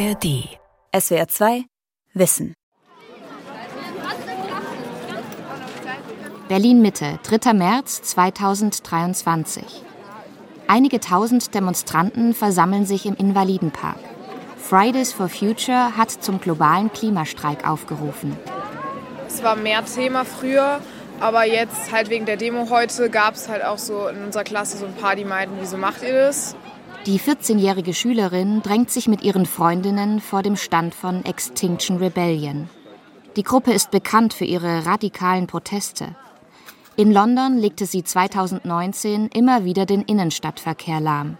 ARD. SWR 2 Wissen. Berlin Mitte, 3. März 2023. Einige tausend Demonstranten versammeln sich im Invalidenpark. Fridays for Future hat zum globalen Klimastreik aufgerufen. Es war mehr Thema früher, aber jetzt halt wegen der Demo heute gab es halt auch so in unserer Klasse so ein paar, die meinten, wieso macht ihr das? Die 14-jährige Schülerin drängt sich mit ihren Freundinnen vor dem Stand von Extinction Rebellion. Die Gruppe ist bekannt für ihre radikalen Proteste. In London legte sie 2019 immer wieder den Innenstadtverkehr lahm.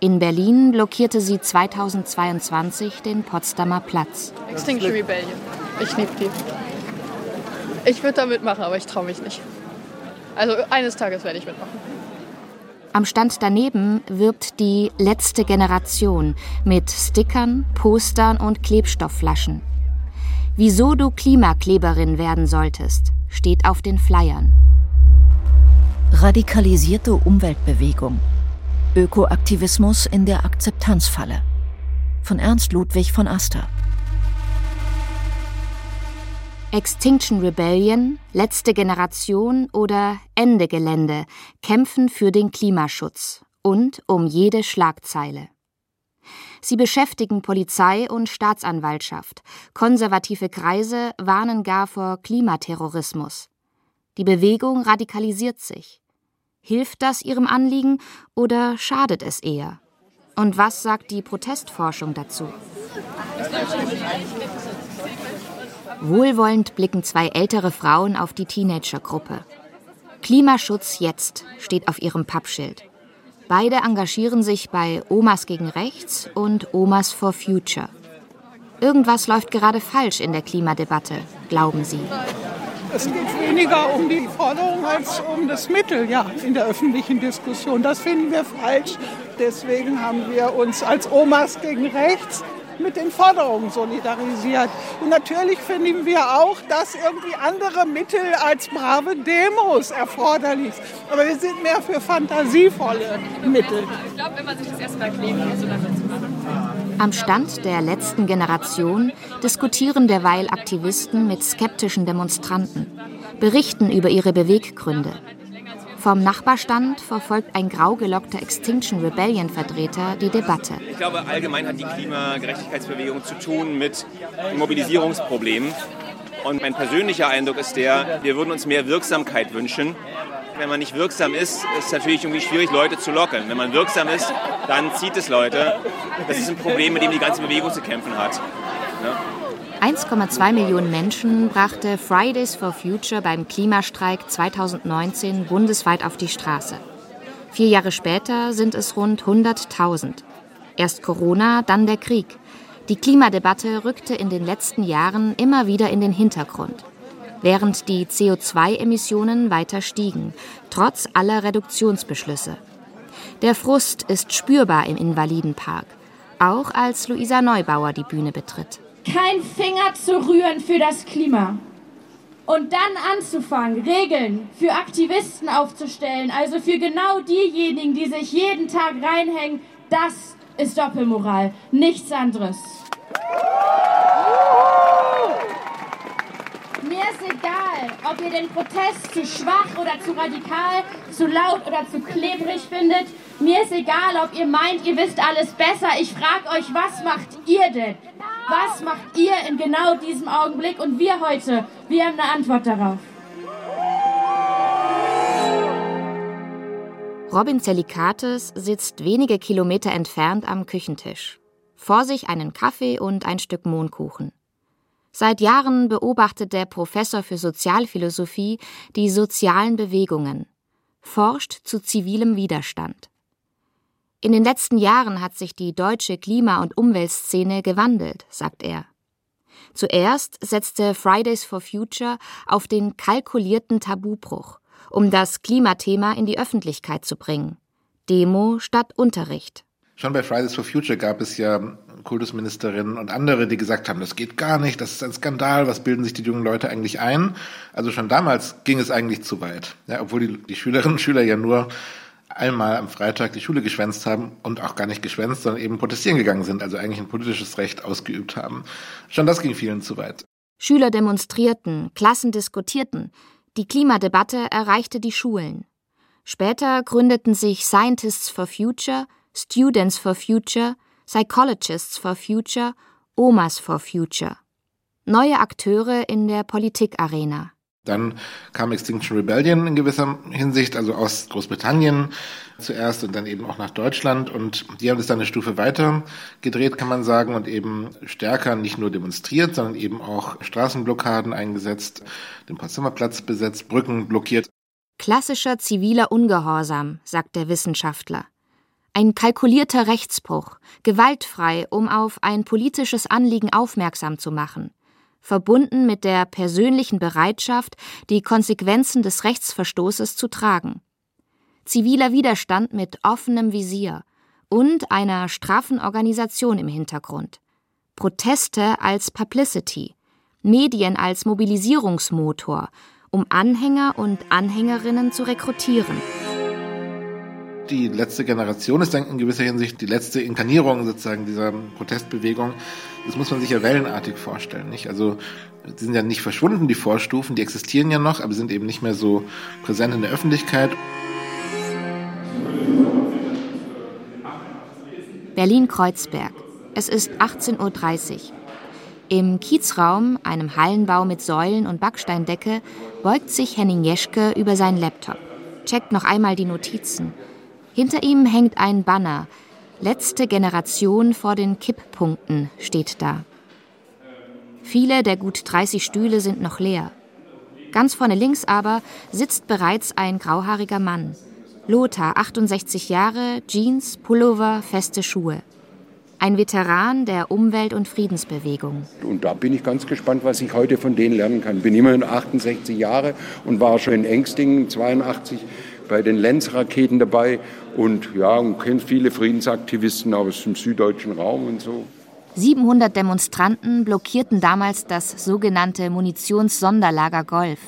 In Berlin blockierte sie 2022 den Potsdamer Platz. Extinction Rebellion. Ich liebe die. Ich würde da mitmachen, aber ich traue mich nicht. Also eines Tages werde ich mitmachen. Am Stand daneben wirbt die letzte Generation mit Stickern, Postern und Klebstoffflaschen. Wieso du Klimakleberin werden solltest, steht auf den Flyern. Radikalisierte Umweltbewegung. Ökoaktivismus in der Akzeptanzfalle. Von Ernst Ludwig von Aster. Extinction Rebellion, letzte Generation oder Ende Gelände kämpfen für den Klimaschutz und um jede Schlagzeile. Sie beschäftigen Polizei und Staatsanwaltschaft. Konservative Kreise warnen gar vor Klimaterrorismus. Die Bewegung radikalisiert sich. Hilft das ihrem Anliegen oder schadet es eher? Und was sagt die Protestforschung dazu? Wohlwollend blicken zwei ältere Frauen auf die Teenagergruppe. Klimaschutz jetzt steht auf ihrem Pappschild. Beide engagieren sich bei Omas gegen Rechts und Omas for Future. Irgendwas läuft gerade falsch in der Klimadebatte, glauben sie. Es geht weniger um die Forderung als um das Mittel ja, in der öffentlichen Diskussion. Das finden wir falsch. Deswegen haben wir uns als Omas gegen Rechts mit den Forderungen solidarisiert. Und natürlich finden wir auch, dass irgendwie andere Mittel als brave Demos erforderlich sind. Aber wir sind mehr für fantasievolle Mittel. Ich glaube, wenn man sich das erstmal erklären muss, dann wird es machen. Am Stand der letzten Generation diskutieren derweil Aktivisten mit skeptischen Demonstranten, berichten über ihre Beweggründe. Vom Nachbarstand verfolgt ein grau gelockter Extinction Rebellion Vertreter die Debatte. Ich glaube, allgemein hat die Klimagerechtigkeitsbewegung zu tun mit Mobilisierungsproblemen. Und mein persönlicher Eindruck ist der, wir würden uns mehr Wirksamkeit wünschen. Wenn man nicht wirksam ist, ist es natürlich irgendwie schwierig, Leute zu locken. Wenn man wirksam ist, dann zieht es Leute. Das ist ein Problem, mit dem die ganze Bewegung zu kämpfen hat. Ne? 1,2 Millionen Menschen brachte Fridays for Future beim Klimastreik 2019 bundesweit auf die Straße. Vier Jahre später sind es rund 100.000. Erst Corona, dann der Krieg. Die Klimadebatte rückte in den letzten Jahren immer wieder in den Hintergrund. Während die CO2-Emissionen weiter stiegen, trotz aller Reduktionsbeschlüsse. Der Frust ist spürbar im Invalidenpark, auch als Luisa Neubauer die Bühne betritt kein Finger zu rühren für das Klima. Und dann anzufangen, Regeln für Aktivisten aufzustellen, also für genau diejenigen, die sich jeden Tag reinhängen, das ist Doppelmoral, nichts anderes. Mir ist egal, ob ihr den Protest zu schwach oder zu radikal, zu laut oder zu klebrig findet. Mir ist egal, ob ihr meint, ihr wisst alles besser. Ich frage euch, was macht ihr denn? Was macht ihr in genau diesem Augenblick? Und wir heute, wir haben eine Antwort darauf. Robin Zelikates sitzt wenige Kilometer entfernt am Küchentisch. Vor sich einen Kaffee und ein Stück Mohnkuchen. Seit Jahren beobachtet der Professor für Sozialphilosophie die sozialen Bewegungen, forscht zu zivilem Widerstand. In den letzten Jahren hat sich die deutsche Klima- und Umweltszene gewandelt, sagt er. Zuerst setzte Fridays for Future auf den kalkulierten Tabubruch, um das Klimathema in die Öffentlichkeit zu bringen. Demo statt Unterricht. Schon bei Fridays for Future gab es ja Kultusministerinnen und andere, die gesagt haben, das geht gar nicht, das ist ein Skandal, was bilden sich die jungen Leute eigentlich ein? Also schon damals ging es eigentlich zu weit, ja, obwohl die, die Schülerinnen und Schüler ja nur einmal am Freitag die Schule geschwänzt haben und auch gar nicht geschwänzt, sondern eben protestieren gegangen sind, also eigentlich ein politisches Recht ausgeübt haben. Schon das ging vielen zu weit. Schüler demonstrierten, Klassen diskutierten. Die Klimadebatte erreichte die Schulen. Später gründeten sich Scientists for Future, Students for Future, Psychologists for Future, Omas for Future. Neue Akteure in der Politikarena. Dann kam Extinction Rebellion in gewisser Hinsicht, also aus Großbritannien zuerst und dann eben auch nach Deutschland. Und die haben das dann eine Stufe weiter gedreht, kann man sagen, und eben stärker nicht nur demonstriert, sondern eben auch Straßenblockaden eingesetzt, den Potsdamer Platz besetzt, Brücken blockiert. Klassischer ziviler Ungehorsam, sagt der Wissenschaftler. Ein kalkulierter Rechtsbruch, gewaltfrei, um auf ein politisches Anliegen aufmerksam zu machen, verbunden mit der persönlichen Bereitschaft, die Konsequenzen des Rechtsverstoßes zu tragen. Ziviler Widerstand mit offenem Visier und einer straffen Organisation im Hintergrund. Proteste als Publicity, Medien als Mobilisierungsmotor, um Anhänger und Anhängerinnen zu rekrutieren die letzte Generation ist dann in gewisser Hinsicht die letzte Inkarnierung sozusagen dieser Protestbewegung. Das muss man sich ja wellenartig vorstellen, nicht? Also, die sind ja nicht verschwunden, die Vorstufen, die existieren ja noch, aber sind eben nicht mehr so präsent in der Öffentlichkeit. Berlin-Kreuzberg. Es ist 18.30 Uhr. Im Kiezraum, einem Hallenbau mit Säulen und Backsteindecke, beugt sich Henning Jeschke über seinen Laptop, checkt noch einmal die Notizen, hinter ihm hängt ein Banner. Letzte Generation vor den Kipppunkten steht da. Viele der gut 30 Stühle sind noch leer. Ganz vorne links aber sitzt bereits ein grauhaariger Mann. Lothar, 68 Jahre, Jeans, Pullover, feste Schuhe. Ein Veteran der Umwelt- und Friedensbewegung. Und da bin ich ganz gespannt, was ich heute von denen lernen kann. Bin immerhin 68 Jahre und war schon in Engstingen 82 bei den Lenz-Raketen dabei und ja, und kennt viele Friedensaktivisten aus dem süddeutschen Raum und so. 700 Demonstranten blockierten damals das sogenannte Munitionssonderlager Golf,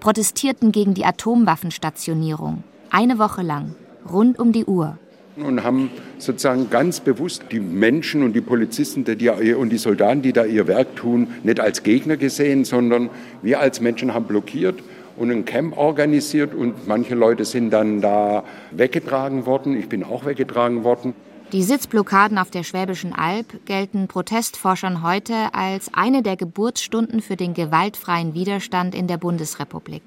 protestierten gegen die Atomwaffenstationierung. Eine Woche lang, rund um die Uhr. Und haben sozusagen ganz bewusst die Menschen und die Polizisten die, und die Soldaten, die da ihr Werk tun, nicht als Gegner gesehen, sondern wir als Menschen haben blockiert und ein Camp organisiert und manche Leute sind dann da weggetragen worden. Ich bin auch weggetragen worden. Die Sitzblockaden auf der Schwäbischen Alb gelten Protestforschern heute als eine der Geburtsstunden für den gewaltfreien Widerstand in der Bundesrepublik.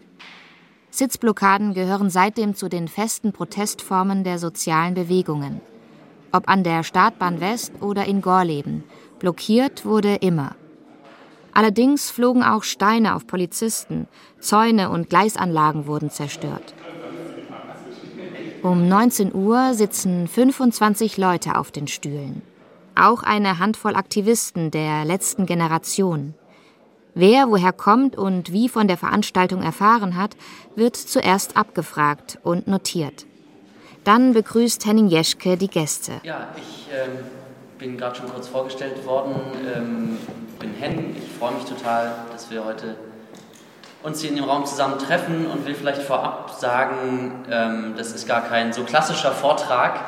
Sitzblockaden gehören seitdem zu den festen Protestformen der sozialen Bewegungen. Ob an der Startbahn West oder in Gorleben, blockiert wurde immer. Allerdings flogen auch Steine auf Polizisten, Zäune und Gleisanlagen wurden zerstört. Um 19 Uhr sitzen 25 Leute auf den Stühlen. Auch eine Handvoll Aktivisten der letzten Generation. Wer woher kommt und wie von der Veranstaltung erfahren hat, wird zuerst abgefragt und notiert. Dann begrüßt Henning Jeschke die Gäste. Ja, ich ähm, bin gerade schon kurz vorgestellt worden. Ähm, bin Hen. Ich freue mich total, dass wir heute uns hier in dem Raum zusammen treffen und will vielleicht vorab sagen, ähm, das ist gar kein so klassischer Vortrag,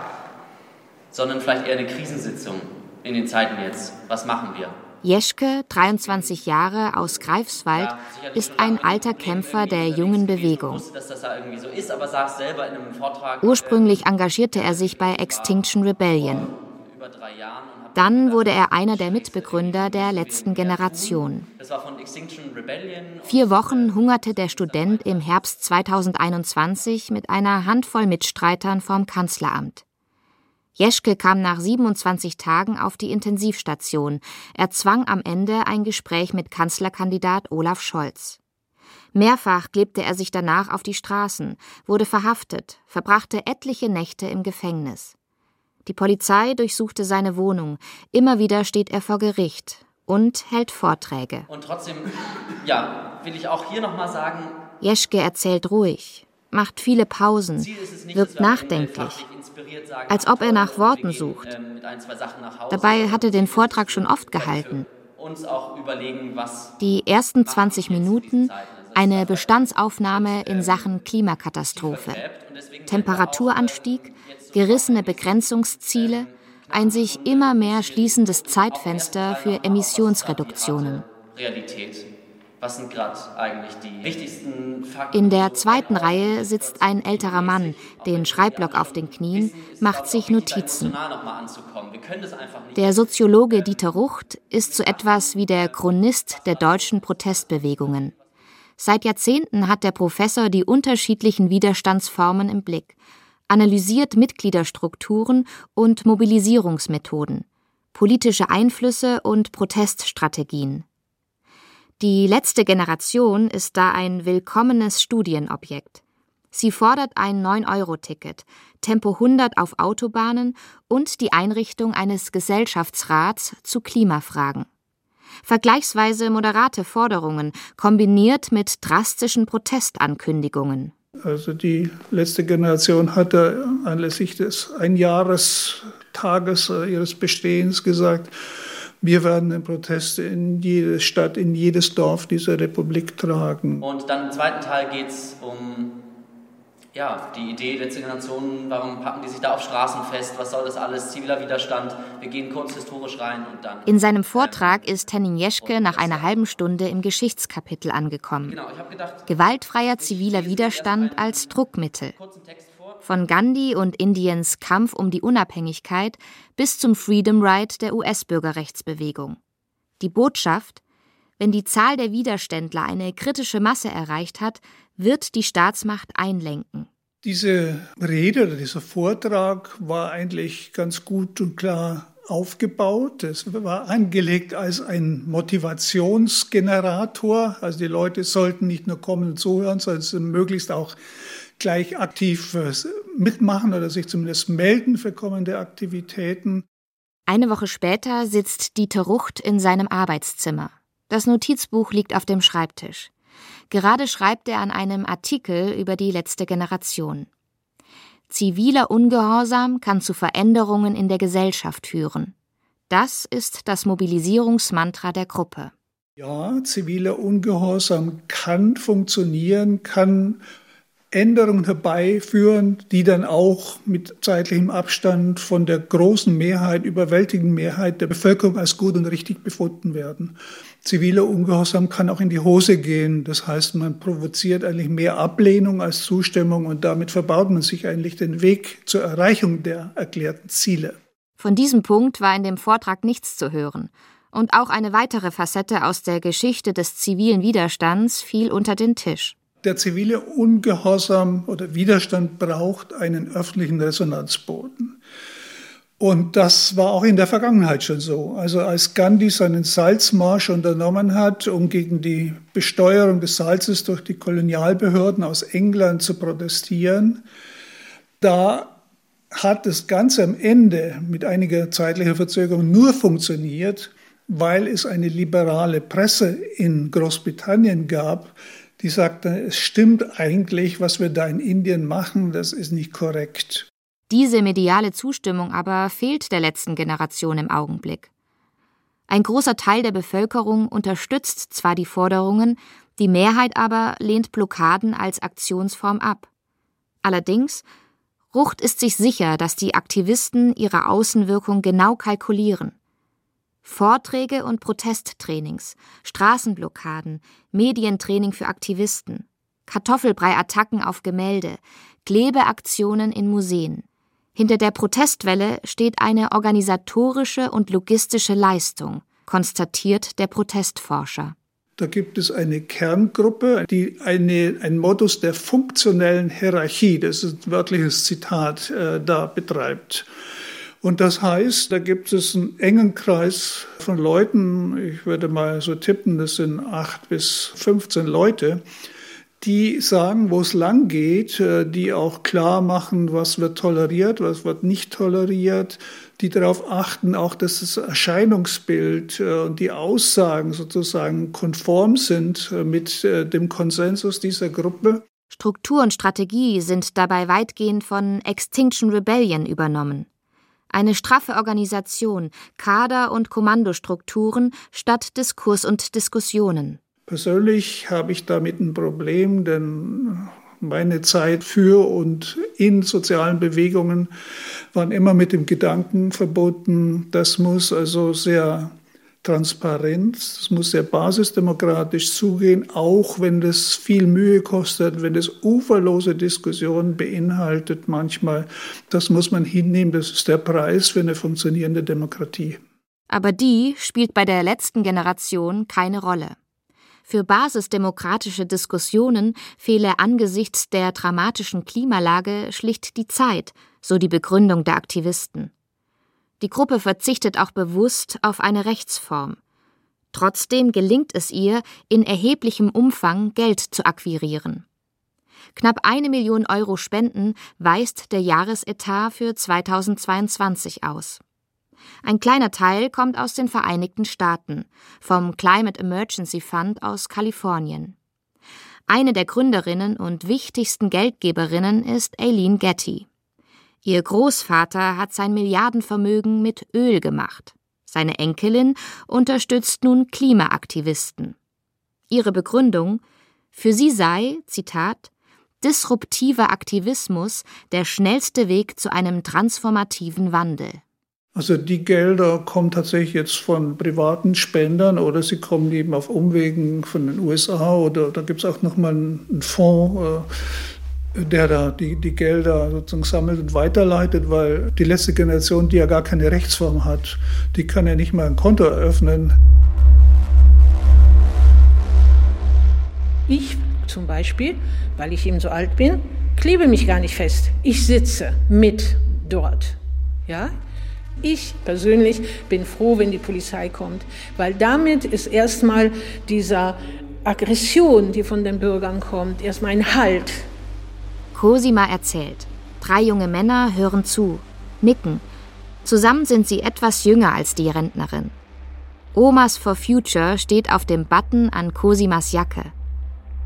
sondern vielleicht eher eine Krisensitzung in den Zeiten jetzt. Was machen wir? Jeschke, 23 Jahre, aus Greifswald, ja, ist ein alter Kämpfer der jungen Bewegung. Wusste, so ist, Ursprünglich engagierte er sich bei Extinction Rebellion. Dann wurde er einer der Mitbegründer der letzten Generation. Vier Wochen hungerte der Student im Herbst 2021 mit einer Handvoll Mitstreitern vom Kanzleramt. Jeschke kam nach 27 Tagen auf die Intensivstation. Er zwang am Ende ein Gespräch mit Kanzlerkandidat Olaf Scholz. Mehrfach klebte er sich danach auf die Straßen, wurde verhaftet, verbrachte etliche Nächte im Gefängnis. Die Polizei durchsuchte seine Wohnung. Immer wieder steht er vor Gericht und hält Vorträge. Und trotzdem, ja, will ich auch hier nochmal sagen. Jeschke erzählt ruhig, macht viele Pausen, wirkt nachdenklich, als ob er nach Worten sucht. Ähm, Dabei hat er den Vortrag schon oft gehalten. Die ersten 20 Minuten eine Bestandsaufnahme in Sachen Klimakatastrophe. Temperaturanstieg, gerissene Begrenzungsziele, ein sich immer mehr schließendes Zeitfenster für Emissionsreduktionen. Was sind gerade eigentlich die wichtigsten Fakten? In der zweiten Reihe sitzt ein älterer Mann, den Schreibblock auf den Knien, macht sich Notizen. Der Soziologe Dieter Rucht ist so etwas wie der Chronist der deutschen Protestbewegungen. Seit Jahrzehnten hat der Professor die unterschiedlichen Widerstandsformen im Blick, analysiert Mitgliederstrukturen und Mobilisierungsmethoden, politische Einflüsse und Proteststrategien. Die letzte Generation ist da ein willkommenes Studienobjekt. Sie fordert ein 9-Euro-Ticket, Tempo 100 auf Autobahnen und die Einrichtung eines Gesellschaftsrats zu Klimafragen. Vergleichsweise moderate Forderungen, kombiniert mit drastischen Protestankündigungen. Also die letzte Generation hatte anlässlich des Einjahrestages ihres Bestehens gesagt, wir werden den Protest in jede Stadt, in jedes Dorf dieser Republik tragen. Und dann im zweiten Teil geht es um ja, die Idee letzte Generation, warum packen die sich da auf Straßen fest, was soll das alles, ziviler Widerstand, wir gehen kurz historisch rein und dann. In seinem Vortrag ist Henning Jeschke nach einer halben Stunde im Geschichtskapitel angekommen. Genau, ich gedacht, Gewaltfreier ziviler Widerstand als Druckmittel. Von Gandhi und Indiens Kampf um die Unabhängigkeit bis zum Freedom Ride der US-Bürgerrechtsbewegung. Die Botschaft, wenn die Zahl der Widerständler eine kritische Masse erreicht hat, wird die Staatsmacht einlenken. Diese Rede oder dieser Vortrag war eigentlich ganz gut und klar aufgebaut. Es war angelegt als ein Motivationsgenerator. Also die Leute sollten nicht nur kommen und zuhören, sondern möglichst auch gleich aktiv äh, mitmachen oder sich zumindest melden für kommende Aktivitäten. Eine Woche später sitzt Dieter Rucht in seinem Arbeitszimmer. Das Notizbuch liegt auf dem Schreibtisch. Gerade schreibt er an einem Artikel über die letzte Generation. Ziviler Ungehorsam kann zu Veränderungen in der Gesellschaft führen. Das ist das Mobilisierungsmantra der Gruppe. Ja, ziviler Ungehorsam kann funktionieren, kann Änderungen herbeiführen, die dann auch mit zeitlichem Abstand von der großen Mehrheit, überwältigenden Mehrheit der Bevölkerung als gut und richtig befunden werden. Ziviler Ungehorsam kann auch in die Hose gehen. Das heißt, man provoziert eigentlich mehr Ablehnung als Zustimmung und damit verbaut man sich eigentlich den Weg zur Erreichung der erklärten Ziele. Von diesem Punkt war in dem Vortrag nichts zu hören. Und auch eine weitere Facette aus der Geschichte des zivilen Widerstands fiel unter den Tisch. Der zivile Ungehorsam oder Widerstand braucht einen öffentlichen Resonanzboden. Und das war auch in der Vergangenheit schon so. Also als Gandhi seinen Salzmarsch unternommen hat, um gegen die Besteuerung des Salzes durch die Kolonialbehörden aus England zu protestieren, da hat das Ganze am Ende mit einiger zeitlicher Verzögerung nur funktioniert, weil es eine liberale Presse in Großbritannien gab, die sagte, es stimmt eigentlich, was wir da in Indien machen, das ist nicht korrekt. Diese mediale Zustimmung aber fehlt der letzten Generation im Augenblick. Ein großer Teil der Bevölkerung unterstützt zwar die Forderungen, die Mehrheit aber lehnt Blockaden als Aktionsform ab. Allerdings, Rucht ist sich sicher, dass die Aktivisten ihre Außenwirkung genau kalkulieren. Vorträge und Protesttrainings, Straßenblockaden, Medientraining für Aktivisten, Kartoffelbrei-Attacken auf Gemälde, Klebeaktionen in Museen. Hinter der Protestwelle steht eine organisatorische und logistische Leistung, konstatiert der Protestforscher. Da gibt es eine Kerngruppe, die eine, ein Modus der funktionellen Hierarchie, das ist ein wörtliches Zitat, äh, da betreibt. Und das heißt, da gibt es einen engen Kreis von Leuten, ich würde mal so tippen, das sind acht bis 15 Leute, die sagen, wo es lang geht, äh, die auch klar machen, was wird toleriert, was wird nicht toleriert, die darauf achten, auch dass das Erscheinungsbild äh, und die Aussagen sozusagen konform sind äh, mit dem Konsensus dieser Gruppe. Struktur und Strategie sind dabei weitgehend von Extinction Rebellion übernommen. Eine straffe Organisation, Kader- und Kommandostrukturen statt Diskurs und Diskussionen. Persönlich habe ich damit ein Problem, denn Meine Zeit für und in sozialen Bewegungen waren immer mit dem Gedanken verbunden, das muss also sehr transparent, es muss sehr basisdemokratisch zugehen, auch wenn das viel Mühe kostet, wenn es uferlose Diskussionen beinhaltet manchmal. Das muss man hinnehmen, das ist der Preis für eine funktionierende Demokratie. Aber die spielt bei der letzten Generation keine Rolle. Für basisdemokratische Diskussionen fehle angesichts der dramatischen Klimalage schlicht die Zeit, so die Begründung der Aktivisten. Die Gruppe verzichtet auch bewusst auf eine Rechtsform. Trotzdem gelingt es ihr, in erheblichem Umfang Geld zu akquirieren. Knapp eine Million Euro Spenden weist der Jahresetat für 2022 aus. Ein kleiner Teil kommt aus den Vereinigten Staaten, vom Climate Emergency Fund aus Kalifornien. Eine der Gründerinnen und wichtigsten Geldgeberinnen ist Aileen Getty. Ihr Großvater hat sein Milliardenvermögen mit Öl gemacht. Seine Enkelin unterstützt nun Klimaaktivisten. Ihre Begründung für sie sei, Zitat, disruptiver Aktivismus der schnellste Weg zu einem transformativen Wandel. Also die Gelder kommen tatsächlich jetzt von privaten Spendern oder sie kommen eben auf Umwegen von den USA oder da gibt es auch nochmal einen Fonds, äh, der da die, die Gelder sozusagen sammelt und weiterleitet, weil die letzte Generation, die ja gar keine Rechtsform hat, die kann ja nicht mal ein Konto eröffnen. Ich zum Beispiel, weil ich eben so alt bin, klebe mich gar nicht fest. Ich sitze mit dort. Ja, ich persönlich bin froh, wenn die Polizei kommt, weil damit ist erstmal dieser Aggression, die von den Bürgern kommt, erstmal ein Halt. Cosima erzählt. Drei junge Männer hören zu, nicken. Zusammen sind sie etwas jünger als die Rentnerin. Omas for Future steht auf dem Button an Cosimas Jacke.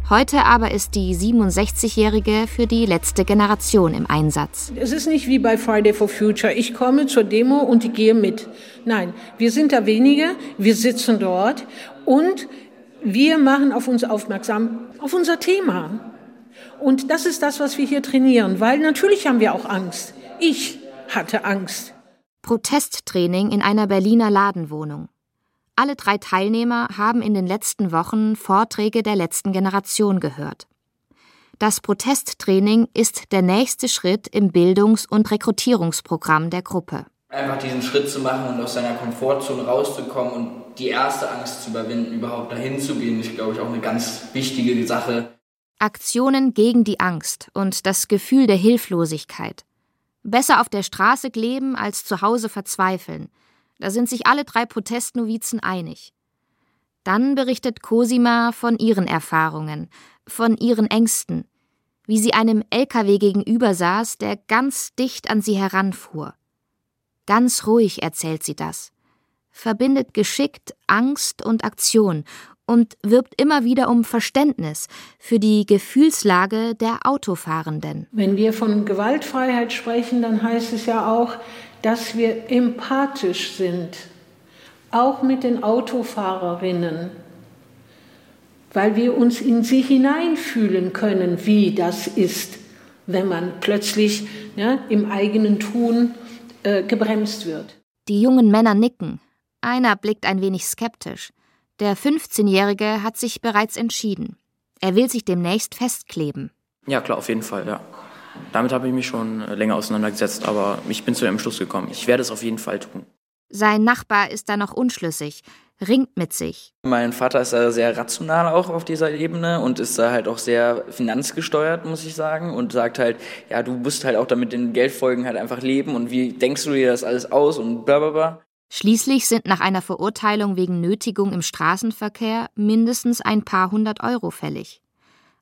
Heute aber ist die 67-Jährige für die letzte Generation im Einsatz. Es ist nicht wie bei Friday for Future. Ich komme zur Demo und ich gehe mit. Nein, wir sind da wenige, wir sitzen dort und wir machen auf uns aufmerksam, auf unser Thema. Und das ist das, was wir hier trainieren, weil natürlich haben wir auch Angst. Ich hatte Angst. Protesttraining in einer Berliner Ladenwohnung. Alle drei Teilnehmer haben in den letzten Wochen Vorträge der letzten Generation gehört. Das Protesttraining ist der nächste Schritt im Bildungs- und Rekrutierungsprogramm der Gruppe. Einfach diesen Schritt zu machen und aus seiner Komfortzone rauszukommen und die erste Angst zu überwinden, überhaupt dahin zu gehen, ist, glaube ich, auch eine ganz wichtige Sache. Aktionen gegen die Angst und das Gefühl der Hilflosigkeit. Besser auf der Straße kleben als zu Hause verzweifeln – da sind sich alle drei Protestnovizen einig. Dann berichtet Cosima von ihren Erfahrungen, von ihren Ängsten, wie sie einem LKW gegenüber saß, der ganz dicht an sie heranfuhr. Ganz ruhig erzählt sie das, verbindet geschickt Angst und Aktion und wirbt immer wieder um Verständnis für die Gefühlslage der Autofahrenden. Wenn wir von Gewaltfreiheit sprechen, dann heißt es ja auch, dass wir empathisch sind, auch mit den Autofahrerinnen, weil wir uns in sie hineinfühlen können, wie das ist, wenn man plötzlich ja, im eigenen Tun äh, gebremst wird. Die jungen Männer nicken. Einer blickt ein wenig skeptisch. Der 15-Jährige hat sich bereits entschieden. Er will sich demnächst festkleben. Ja, klar, auf jeden Fall, ja. Damit habe ich mich schon länger auseinandergesetzt, aber ich bin zu dem Schluss gekommen. Ich werde es auf jeden Fall tun. Sein Nachbar ist da noch unschlüssig, ringt mit sich. Mein Vater ist da sehr rational auch auf dieser Ebene und ist da halt auch sehr finanzgesteuert, muss ich sagen, und sagt halt, ja, du musst halt auch damit den Geldfolgen halt einfach leben und wie denkst du dir das alles aus und bla bla bla. Schließlich sind nach einer Verurteilung wegen Nötigung im Straßenverkehr mindestens ein paar hundert Euro fällig.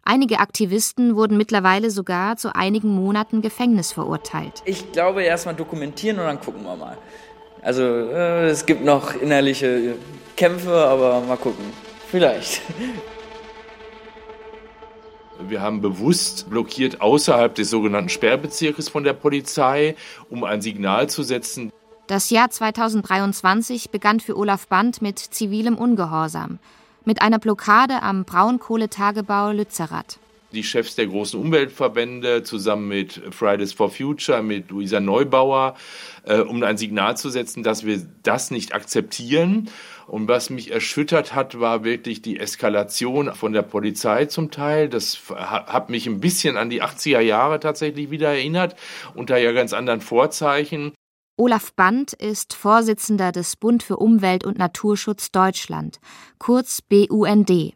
Einige Aktivisten wurden mittlerweile sogar zu einigen Monaten Gefängnis verurteilt. Ich glaube, erstmal dokumentieren und dann gucken wir mal. Also äh, es gibt noch innerliche Kämpfe, aber mal gucken. Vielleicht. Wir haben bewusst blockiert außerhalb des sogenannten Sperrbezirkes von der Polizei, um ein Signal zu setzen. Das Jahr 2023 begann für Olaf Band mit zivilem Ungehorsam mit einer Blockade am Braunkohletagebau Lützerath. die Chefs der großen Umweltverbände zusammen mit Fridays for Future, mit Luisa Neubauer, äh, um ein Signal zu setzen, dass wir das nicht akzeptieren. Und was mich erschüttert hat, war wirklich die Eskalation von der Polizei zum Teil. Das hat mich ein bisschen an die 80er Jahre tatsächlich wieder erinnert, unter ja ganz anderen Vorzeichen. Olaf Band ist Vorsitzender des Bund für Umwelt und Naturschutz Deutschland, kurz BUND.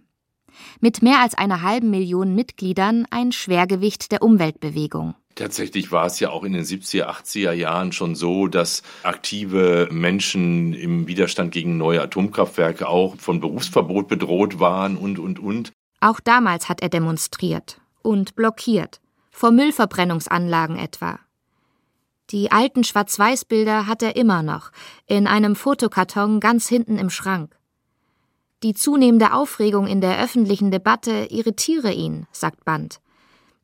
Mit mehr als einer halben Million Mitgliedern ein Schwergewicht der Umweltbewegung. Tatsächlich war es ja auch in den 70er, 80er Jahren schon so, dass aktive Menschen im Widerstand gegen neue Atomkraftwerke auch von Berufsverbot bedroht waren und, und, und. Auch damals hat er demonstriert und blockiert, vor Müllverbrennungsanlagen etwa. Die alten Schwarz-Weiß-Bilder hat er immer noch, in einem Fotokarton ganz hinten im Schrank. Die zunehmende Aufregung in der öffentlichen Debatte irritiere ihn, sagt Band.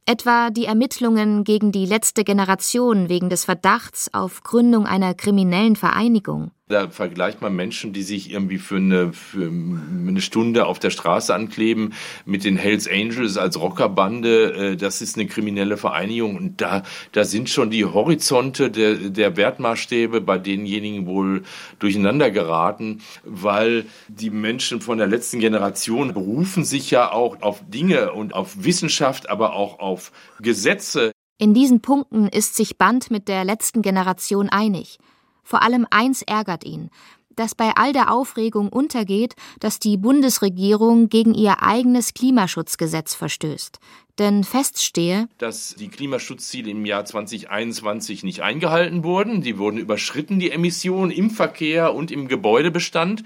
Etwa die Ermittlungen gegen die letzte Generation wegen des Verdachts auf Gründung einer kriminellen Vereinigung. Da vergleicht man Menschen, die sich irgendwie für eine, für eine Stunde auf der Straße ankleben, mit den Hells Angels als Rockerbande. Äh, das ist eine kriminelle Vereinigung. Und da, da sind schon die Horizonte der, der Wertmaßstäbe bei denjenigen wohl durcheinander geraten, weil die Menschen von der letzten Generation berufen sich ja auch auf Dinge und auf Wissenschaft, aber auch auf Gesetze. In diesen Punkten ist sich Band mit der letzten Generation einig. Vor allem eins ärgert ihn, dass bei all der Aufregung untergeht, dass die Bundesregierung gegen ihr eigenes Klimaschutzgesetz verstößt. Denn feststehe, dass die Klimaschutzziele im Jahr 2021 nicht eingehalten wurden. Die wurden überschritten, die Emissionen im Verkehr und im Gebäudebestand.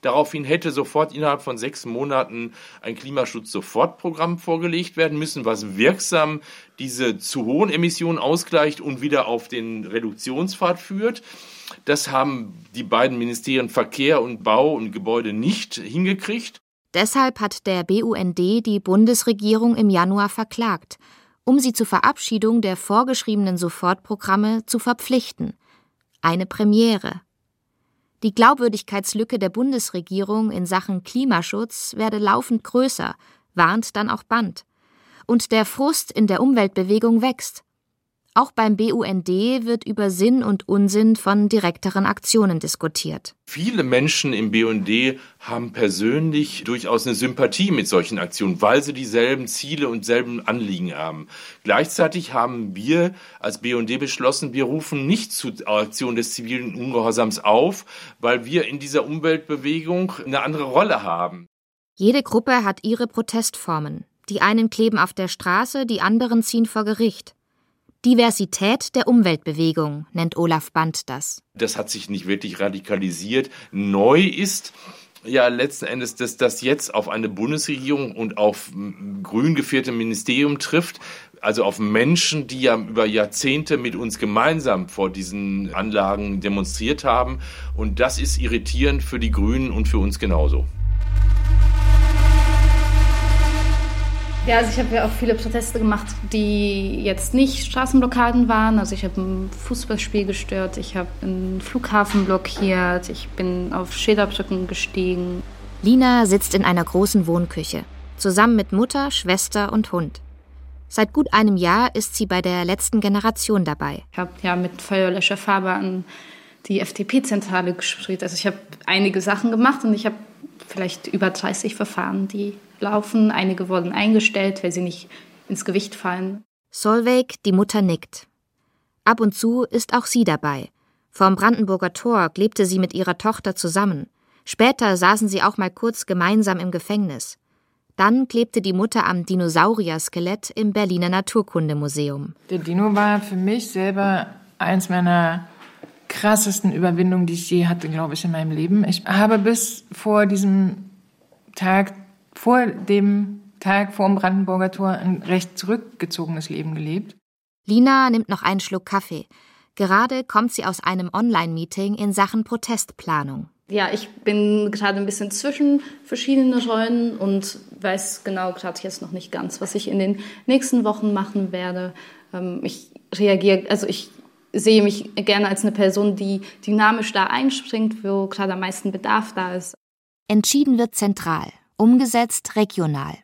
Daraufhin hätte sofort innerhalb von sechs Monaten ein Klimaschutz-Sofortprogramm vorgelegt werden müssen, was wirksam diese zu hohen Emissionen ausgleicht und wieder auf den Reduktionspfad führt. Das haben die beiden Ministerien Verkehr und Bau und Gebäude nicht hingekriegt. Deshalb hat der BUND die Bundesregierung im Januar verklagt, um sie zur Verabschiedung der vorgeschriebenen Sofortprogramme zu verpflichten. Eine Premiere. Die Glaubwürdigkeitslücke der Bundesregierung in Sachen Klimaschutz werde laufend größer, warnt dann auch Band. Und der Frust in der Umweltbewegung wächst. Auch beim BUND wird über Sinn und Unsinn von direkteren Aktionen diskutiert. Viele Menschen im BUND haben persönlich durchaus eine Sympathie mit solchen Aktionen, weil sie dieselben Ziele und selben Anliegen haben. Gleichzeitig haben wir als BUND beschlossen, wir rufen nicht zu Aktionen des zivilen Ungehorsams auf, weil wir in dieser Umweltbewegung eine andere Rolle haben. Jede Gruppe hat ihre Protestformen. Die einen kleben auf der Straße, die anderen ziehen vor Gericht. Diversität der Umweltbewegung nennt Olaf Band das. Das hat sich nicht wirklich radikalisiert. Neu ist, ja letzten Endes, dass das jetzt auf eine Bundesregierung und auf grün geführte Ministerium trifft, also auf Menschen, die ja über Jahrzehnte mit uns gemeinsam vor diesen Anlagen demonstriert haben. Und das ist irritierend für die Grünen und für uns genauso. Ja, also ich habe ja auch viele Proteste gemacht, die jetzt nicht Straßenblockaden waren. Also ich habe ein Fußballspiel gestört, ich habe einen Flughafen blockiert, ich bin auf Schäderbrücken gestiegen. Lina sitzt in einer großen Wohnküche, zusammen mit Mutter, Schwester und Hund. Seit gut einem Jahr ist sie bei der letzten Generation dabei. Ich habe ja mit Feuerlöscherfarbe an die FDP-Zentrale gesprüht. Also ich habe einige Sachen gemacht und ich habe vielleicht über 30 Verfahren, die laufen. Einige wurden eingestellt, weil sie nicht ins Gewicht fallen. Solveig, die Mutter, nickt. Ab und zu ist auch sie dabei. Vorm Brandenburger Tor klebte sie mit ihrer Tochter zusammen. Später saßen sie auch mal kurz gemeinsam im Gefängnis. Dann klebte die Mutter am Dinosaurier-Skelett im Berliner Naturkundemuseum. Der Dino war für mich selber eins meiner krassesten Überwindungen, die ich je hatte, glaube ich, in meinem Leben. Ich habe bis vor diesem Tag vor dem Tag vor dem Brandenburger Tor ein recht zurückgezogenes Leben gelebt. Lina nimmt noch einen Schluck Kaffee. Gerade kommt sie aus einem Online-Meeting in Sachen Protestplanung. Ja, ich bin gerade ein bisschen zwischen verschiedenen Rollen und weiß genau gerade jetzt noch nicht ganz, was ich in den nächsten Wochen machen werde. Ähm, ich reagiere, also ich sehe mich gerne als eine Person, die dynamisch da einspringt, wo gerade am meisten Bedarf da ist. Entschieden wird zentral umgesetzt regional.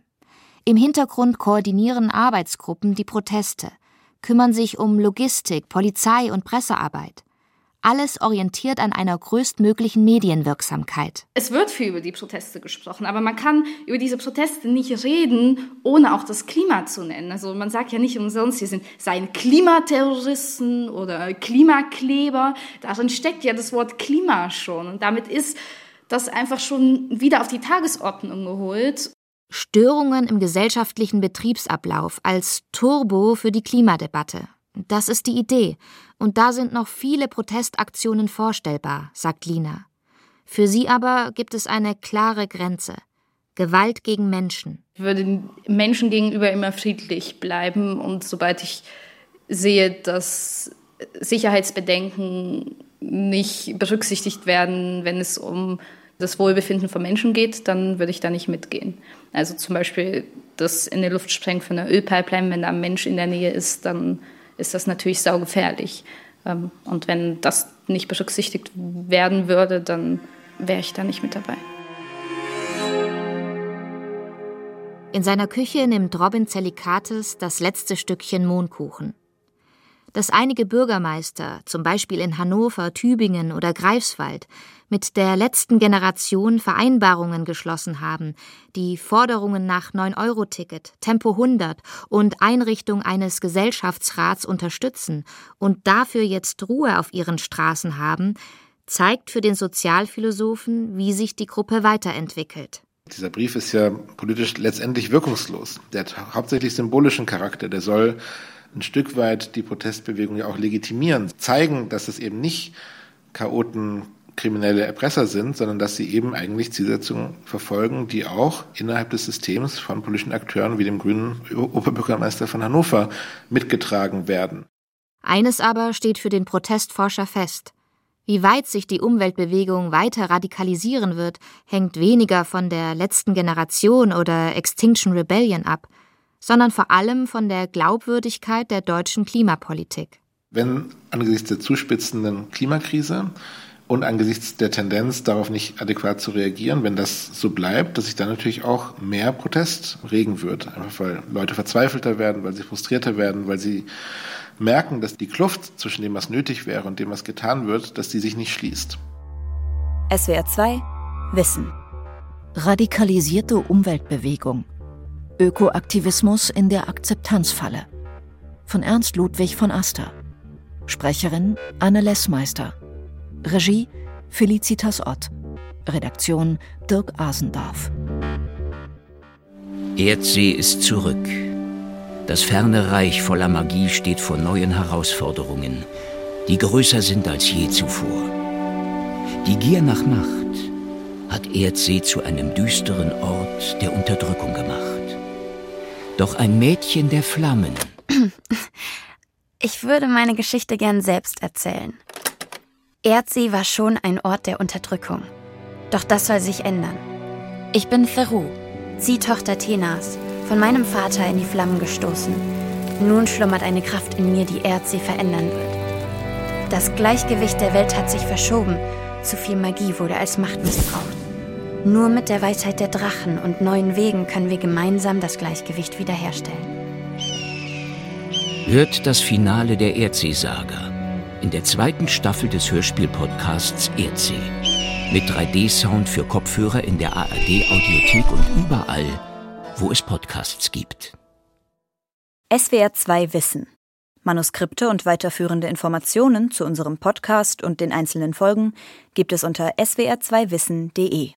Im Hintergrund koordinieren Arbeitsgruppen die Proteste, kümmern sich um Logistik, Polizei und Pressearbeit. Alles orientiert an einer größtmöglichen Medienwirksamkeit. Es wird viel über die Proteste gesprochen, aber man kann über diese Proteste nicht reden, ohne auch das Klima zu nennen. Also man sagt ja nicht umsonst, hier sind seien Klimaterroristen oder Klimakleber. Darin steckt ja das Wort Klima schon. Und damit ist das einfach schon wieder auf die Tagesordnung geholt. Störungen im gesellschaftlichen Betriebsablauf als Turbo für die Klimadebatte. Das ist die Idee. Und da sind noch viele Protestaktionen vorstellbar, sagt Lina. Für sie aber gibt es eine klare Grenze. Gewalt gegen Menschen. Ich würde Menschen gegenüber immer friedlich bleiben und sobald ich sehe, dass Sicherheitsbedenken nicht berücksichtigt werden, wenn es um das Wohlbefinden von Menschen geht, dann würde ich da nicht mitgehen. Also zum Beispiel das in die Luft sprengen von einer Ölpipeline, wenn da ein Mensch in der Nähe ist, dann ist das natürlich saugefährlich. Ähm, und wenn das nicht berücksichtigt werden würde, dann wäre ich da nicht mit dabei. In seiner Küche nimmt Robin Zelikates das letzte Stückchen Mohnkuchen. Dass einige Bürgermeister, zum Beispiel in Hannover, Tübingen oder Greifswald, mit der letzten Generation Vereinbarungen geschlossen haben, die Forderungen nach 9-Euro-Ticket, Tempo 100 und Einrichtung eines Gesellschaftsrats unterstützen und dafür jetzt Ruhe auf ihren Straßen haben, zeigt für den Sozialphilosophen, wie sich die Gruppe weiterentwickelt. Dieser Brief ist ja politisch letztendlich wirkungslos. Der hat hauptsächlich symbolischen Charakter. Der soll ein Stück weit die Protestbewegung ja auch legitimieren, zeigen, dass es eben nicht Chaoten, kriminelle Erpresser sind, sondern dass sie eben eigentlich Zielsetzungen verfolgen, die auch innerhalb des Systems von politischen Akteuren wie dem grünen Oberbürgermeister von Hannover mitgetragen werden. Eines aber steht für den Protestforscher fest. Wie weit sich die Umweltbewegung weiter radikalisieren wird, hängt weniger von der letzten Generation oder Extinction Rebellion ab, sondern vor allem von der Glaubwürdigkeit der deutschen Klimapolitik. Wenn angesichts der zuspitzenden Klimakrise und angesichts der Tendenz, darauf nicht adäquat zu reagieren, wenn das so bleibt, dass sich dann natürlich auch mehr Protest regen wird. Einfach weil Leute verzweifelter werden, weil sie frustrierter werden, weil sie merken, dass die Kluft zwischen dem, was nötig wäre und dem, was getan wird, dass die sich nicht schließt. SWR 2 Wissen. Radikalisierte Umweltbewegung. Ökoaktivismus in der Akzeptanzfalle. Von Ernst Ludwig von Aster. Sprecherin Anne Lessmeister. Regie Felicitas Ott. Redaktion Dirk Asendorf. Erdsee ist zurück. Das ferne Reich voller Magie steht vor neuen Herausforderungen, die größer sind als je zuvor. Die Gier nach Macht hat Erdsee zu einem düsteren Ort der Unterdrückung gemacht. Doch ein Mädchen der Flammen. Ich würde meine Geschichte gern selbst erzählen. Erdsee war schon ein Ort der Unterdrückung. Doch das soll sich ändern. Ich bin Feru, Ziehtochter Tenas, von meinem Vater in die Flammen gestoßen. Nun schlummert eine Kraft in mir, die Erdsee verändern wird. Das Gleichgewicht der Welt hat sich verschoben. Zu viel Magie wurde als Macht missbraucht. Nur mit der Weisheit der Drachen und neuen Wegen können wir gemeinsam das Gleichgewicht wiederherstellen. Hört das Finale der Erdsee-Saga in der zweiten Staffel des Hörspiel-Podcasts Erdsee. Mit 3D-Sound für Kopfhörer in der ARD-Audiothek und überall, wo es Podcasts gibt. SWR 2 Wissen. Manuskripte und weiterführende Informationen zu unserem Podcast und den einzelnen Folgen gibt es unter swr2wissen.de.